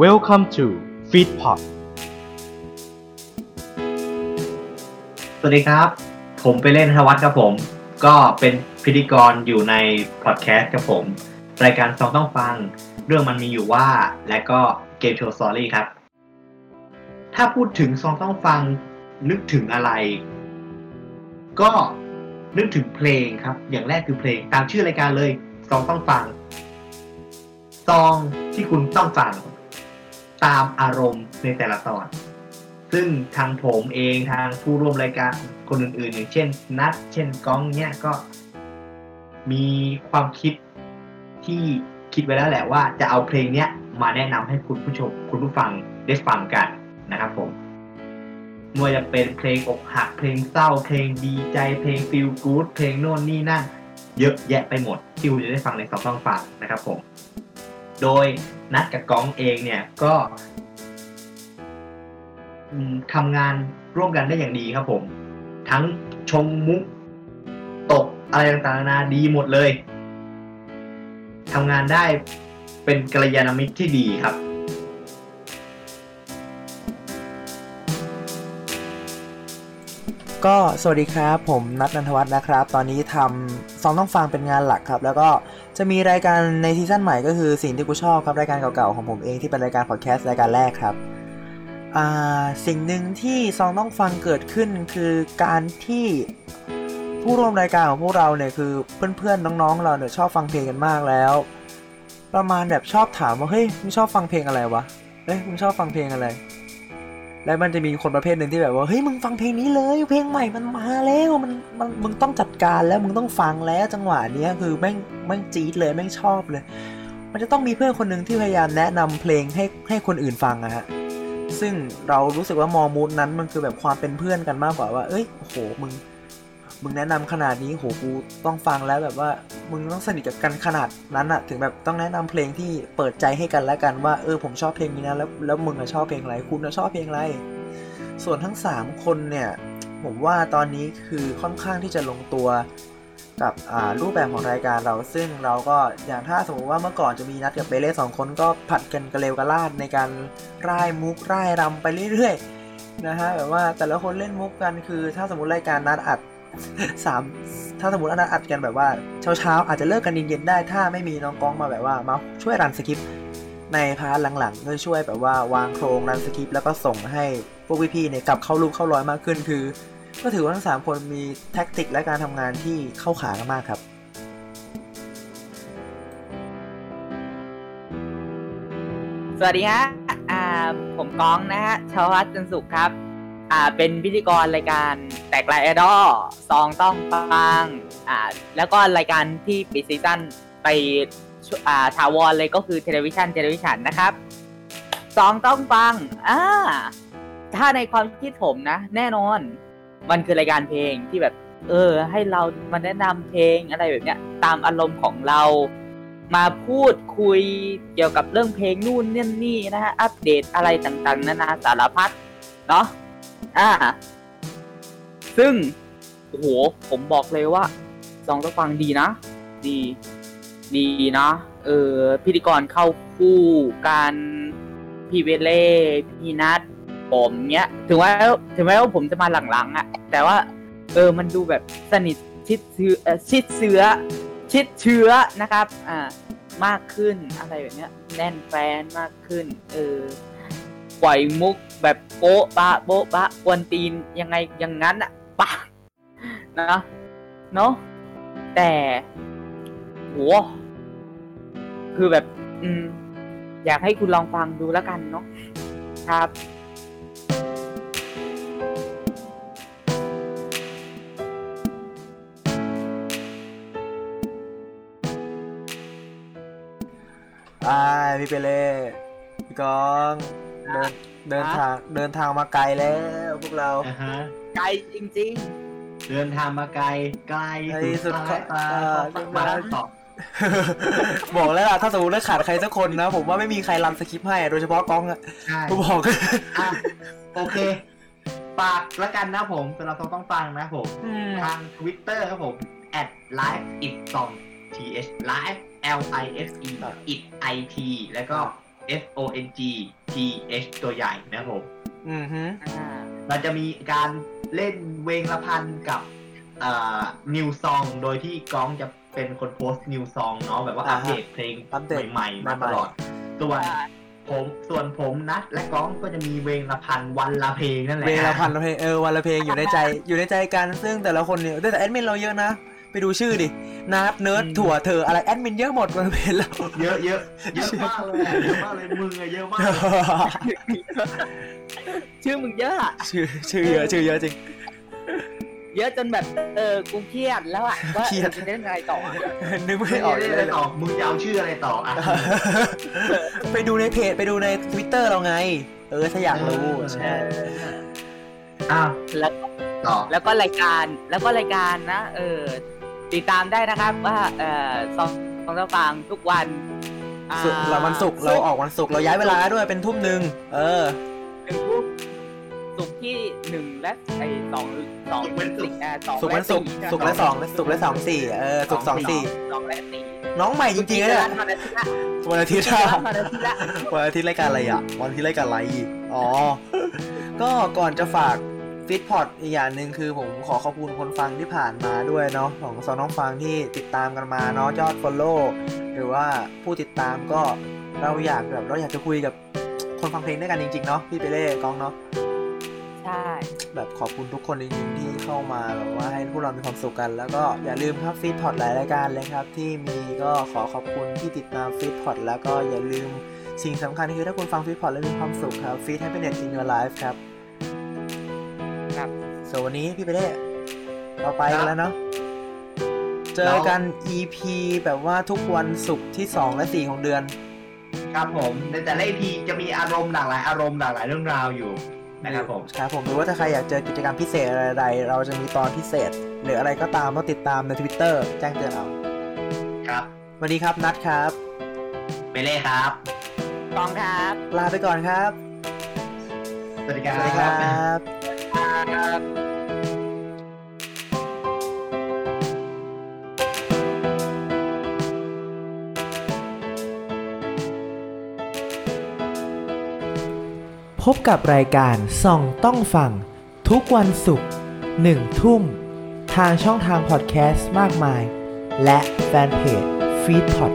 Welcome to Feedpot สวัสดีครับ ผมไปเล่นธวัฒน์ครับผม ก็เป็นพิธีกรอยู่ในพอดแคสต์ครับผม รายการซองต้องฟัง เรื่องมันมีอยู่ว่า และก็เกมโชว์สอรี่ครับ ถ้าพูดถึงซองต้องฟังนึกถึงอะไร ก็นึกถึงเพลงครับ อย่างแรกคือเพลงตามชื่อรายการเลยซองต้องฟังซองที่คุณต้องฟัง ตามอารมณ์ในแต่ละตอน ซึ่งทางผมเองทางผู้ร่วมรายการคนอื่นๆ อย่างเช่น นัดเช่นก้องเนี่ยก็มีความคิดที่คิดไว้แล้วแหละว่าจะเอาเพลงเนี้ยมาแนะนำให้คุณผู้ชมคุณผู้ฟังได้ฟังกันนะครับผมไม่ว่าจะเป็นเพลงอกหักเพลงเศร้า เพลงดีใจ เพลงฟีลกู๊ดเพลงโน่นนี่นั่น เยอะแยะไปหมดที่คุณจะได้ฟังในสองต้องฟังนะครับผม โดยนัดกับก้องเองเนี่ยก็ทำงานร่วมกันได้อย่างดีครับผม ทั้งชงมุกตกอะไรต่างๆนานาดีหมดเลยทำงานได้เป็นกัลยาณมิตรที่ดีครับ ก็สวัสดีครับผมนัทนันทวัฒน์นะครับ ตอนนี้ทำซองต้องฟังเป็นงานหลักครับ แล้วก็จะมีรายการในซีซั่นใหม่ก็คือสิ่งที่กูชอบครับรายการเก่าๆของผมเองที่เป็นรายการพอดแคสต์รายการแรกครับอ่าสิ่งหนึ่งที่ซองต้องฟังเกิดขึ้นคือการที่ผู้ร่วมรายการของพวกเราเนี่ยคือเพื่อนๆน้องๆเราเนี่ยชอบฟังเพลงกันมากแล้ว ประมาณแบบชอบถามว่าเฮ้ยมึงชอบฟังเพลงอะไรวะเอ้ยมึงชอบฟังเพลงอะไร แล้วมันจะมีคนประเภทหนึ่งที่แบบว่าเฮ้ยมึงฟังเพลงนี้เลย เพลงใหม่มันมาแล้วมันมันมึงต้องจัดการแล้วมึงต้องฟังแล้วจังหวะเนี้ยคือแม่งแม่งจี๊ดเลยแม่งชอบเลย มันจะต้องมีเพื่อนคนหนึ่งที่พยายามแนะนำเพลงให้ให้คนอื่นฟังอะฮะซึ่งเรารู้สึกว่ามอมูดนั้นมันคือแบบความเป็นเพื่อนกันมากกว่าว่า เอ้ยโอ้โหมึง มึงแนะนำขนาดนี้โหกูต้องฟังแล้วแบบว่ามึงต้องสนิทกับกันขนาดนั้นอะถึงแบบต้องแนะนำเพลงที่เปิดใจให้กันแล้วกันว่าเออผมชอบเพลงนี้นะแล้วแล้วมึงอะชอบเพลงอะไรคุณอะชอบเพลงอะไรส่วนทั้ง 3 คนเนี่ยผมว่าตอนนี้คือค่อนข้างที่จะลงตัวกับรูปแบบของรายการเราซึ่งเราก็อย่างถ้าสมมติว่าเมื่อก่อนจะมีนัดกับเบเล่สองคนก็ผัดกันกระเลวกระลาดในการร่ายมุกร่ายรำไปเรื่อยๆนะฮะแบบว่าแต่ละคนเล่นมุกกันคือ ถ้าสมมติรายการนัดอัด สามถ้าสมมตินัดอัดกันแบบว่าเช้าๆอาจจะเลิกกันเย็นๆได้ ถ้าไม่มีน้องกองมาแบบว่ามาช่วย run script ใน part หลังๆก็ช่วยแบบว่าวางโครง run script แล้วก็ส่งให้พวกพี่ๆเนี่ยกลับเข้ารูปเข้ารอยมากขึ้นคือ ก็ถือว่าทั้งสามคนมี tactic และการทำงานที่เข้าขากันมากครับสวัสดีฮะผมก้องนะฮะชาวัดจันสุขครับ อ่า เป็นพิธีกรรายการ แตกลายไอดอลซองต้องฟังอ่าแล้วก็รายการที่ปิดซีซั่นไปอ่าถาวรเลยก็คือเทเลวิชันเทเลวิชันนะครับซองต้องฟังอ่าถ้าในความคิดผมนะ แน่นอน มันคือรายการเพลงที่แบบ เออ ให้เรามาแนะนำเพลงอะไรแบบเนี้ย ตามอารมณ์ของเรามาพูดคุยเกี่ยวกับเรื่องเพลงนู่นนี่นี่นะฮะ อัปเดตอะไรต่างๆ นานาสารพัดเนาะอ่า ซึ่งโอ้โหผมบอกเลยว่าลองต้องฟังดีนะ ดี ดีนะ เออพิธีกรเข้าคู่กันพี่เวเล่พี่นัทผมเนี้ย ถึงว่าถึงแม้ว่าผมจะมาหลังๆอะ่ะ แต่ว่า เออมันดูแบบสนิทชิดเชื้อเอ่อชิดเชื้อชิดเชื้อนะครับ อ่ามากขึ้นอะไรแบบเนี้ย แน่นแฟนมากขึ้น เออปล่อยมุกแบบโป๊ะปะโป๊ะปะกวนตีนยังไงอย่างนั้นอะ ปะนะเนาะแต่โหคือแบบ อืม อยากให้คุณลองฟังดูแล้วกันเนาะครับอ่าพี่เปเล่พี่กองเดินเดินทางเดินทางมาไกลแล้วพวกเรานะฮะ ไกลจริงเดินทางมาไกลไกลไกลสุสุดดสายตาเออมาต่อบอกแล้วล่ะถ้าสมมติว่าขาดใครสักคนนะ ผมว่าไม่มีใครรันสคริปต์ให้ โดยเฉพาะกองอะใช่ผมบอกอะโอเคฝากแล้วกันนะผมสำหรับต้องต้องฟังนะผมอืมทาง Twitter ครับผม at live it song th live l i f e it it it แล้วก็ S O N G T H ตัวใหญ่นะครับผม อือฮึ อ่าเราจะมีการเล่นเวงละพันกับนิวซองโดยที่ก้องจะเป็นคนโพสต์นิวซองเนาะแบบว่าอัปเดตเพลงอัปเดตใหม่ๆมาตลอดส่วนผมส่วนผมนัดและก้องก็จะมีเวงละพันวันละเพลงนั่นแหละเพลงละพันละเพลงเออวันละเพลงอยู่ในใจอยู่ในใจกันซึ่งแต่ละคนเนี่ยแต่แอดมินเราเยอะนะไปดูชื่อดินาร์ดเนิร์ดถั่วเธออะไรแอดมินเยอะหมดวันละเพลงแล้วเยอะเยอะเยอะมากเลยอะเยอะมากเลยมึงอะเยอะมากเลย ชื่อมึงเยอะอะชื่อชื่อเยอะชื่อเยอะจริง เยอะจนแบบเออกูเครียดแล้วอะว่าเครียด จะเล่นอะไรต่ออะนึกไม่ไม่ออกได้เลอะไรยต่อมึงจะเอาชื่ออะไรต่ออะ ไปดูในเพจไปดูใน Twitter เราไง เออถ้าอยากรู้ใช่อ้าวแล้วต่อแล้วก็รายการแล้วก็รายการนะเออติดตามได้นะครับว่าเออซองซองเจ้าฟางทุกวันอ่ศุกร์เราวันศุกร์เราออกวันศุกร์เราย้ายเวลาด้วยเป็นทุ่มหนึ่งเออหนึ่งทุ่ม ศุกร์ที่หนึ่งและไอสองสองสี่อ่าสองศุกร์วันศุกร์ศุกร์และสองศุกร์และสองสี่เออศุกร์สองสี่สองและสี่น้องใหม่จริงๆนะเนี่ยวันอาทิตย์ละวันอาทิตย์อะวันอาทิตย์ละ วันอาทิตย์รายการอะไรอะวันอาทิตย์รายการอะไรอีกอ๋อ ก็ก่อนจะฝากฟิตพอดอีกอย่างหนึ่งคือผมขอขอบคุณคนฟังที่ผ่านมาด้วยเนาะของสองน้องฟังที่ติดตามกันมาเนาะยอด Follow หรือว่าผู้ติดตามก็เราอยากแบบเราอยากจะคุยกับคนฟังเพลงด้วยกันจริงๆเนาะพี่เปเล่กองเนาะ ใช่ แบบขอบคุณทุกคนจริงๆที่เข้ามาแบบว่าให้พวกเรามีความสุขกัน แล้วก็อย่าลืมครับฟีดพอดหลายรายการเลยครับ ที่มีก็ขอขอบคุณที่ติดตามฟีดพอดแล้วก็อย่าลืมสิ่งสำคัญคือถ้าคุณฟังฟีดพอดแล้วมีความสุขครับฟีด happiness in your life ครับ ครับส่วนวันนี้พี่ไปได้เราไปกันแล้วเนาะเจอกัน EP แบบว่าทุกวันศุกร์ที่ 2 และ 4 ของเดือน ครับผมในแต่ละ EP จะมีอารมณ์หลากหลายอารมณ์หลากหลายเรื่องราวอยู่ นะครับผมครับผมหรือว่าถ้าใครอยากเจอกิจกรรมพิเศษอะไรๆเราจะมีตอนพิเศษ หรืออะไรก็ตามต้องติดตามใน Twitter แจ้งเตือนเอาครับวันนี้ครับนัดครับเมเล่ครับกองครับ ลาไปก่อนครับ สวัสดีคสรับวัสดีครับครับ พบกับรายการส่องต้องฟัง ทุกวันศุกร์หนึ่งทุ่ม ทางช่องทางพอดแคสต์มากมาย และแฟนเพจฟีดพอด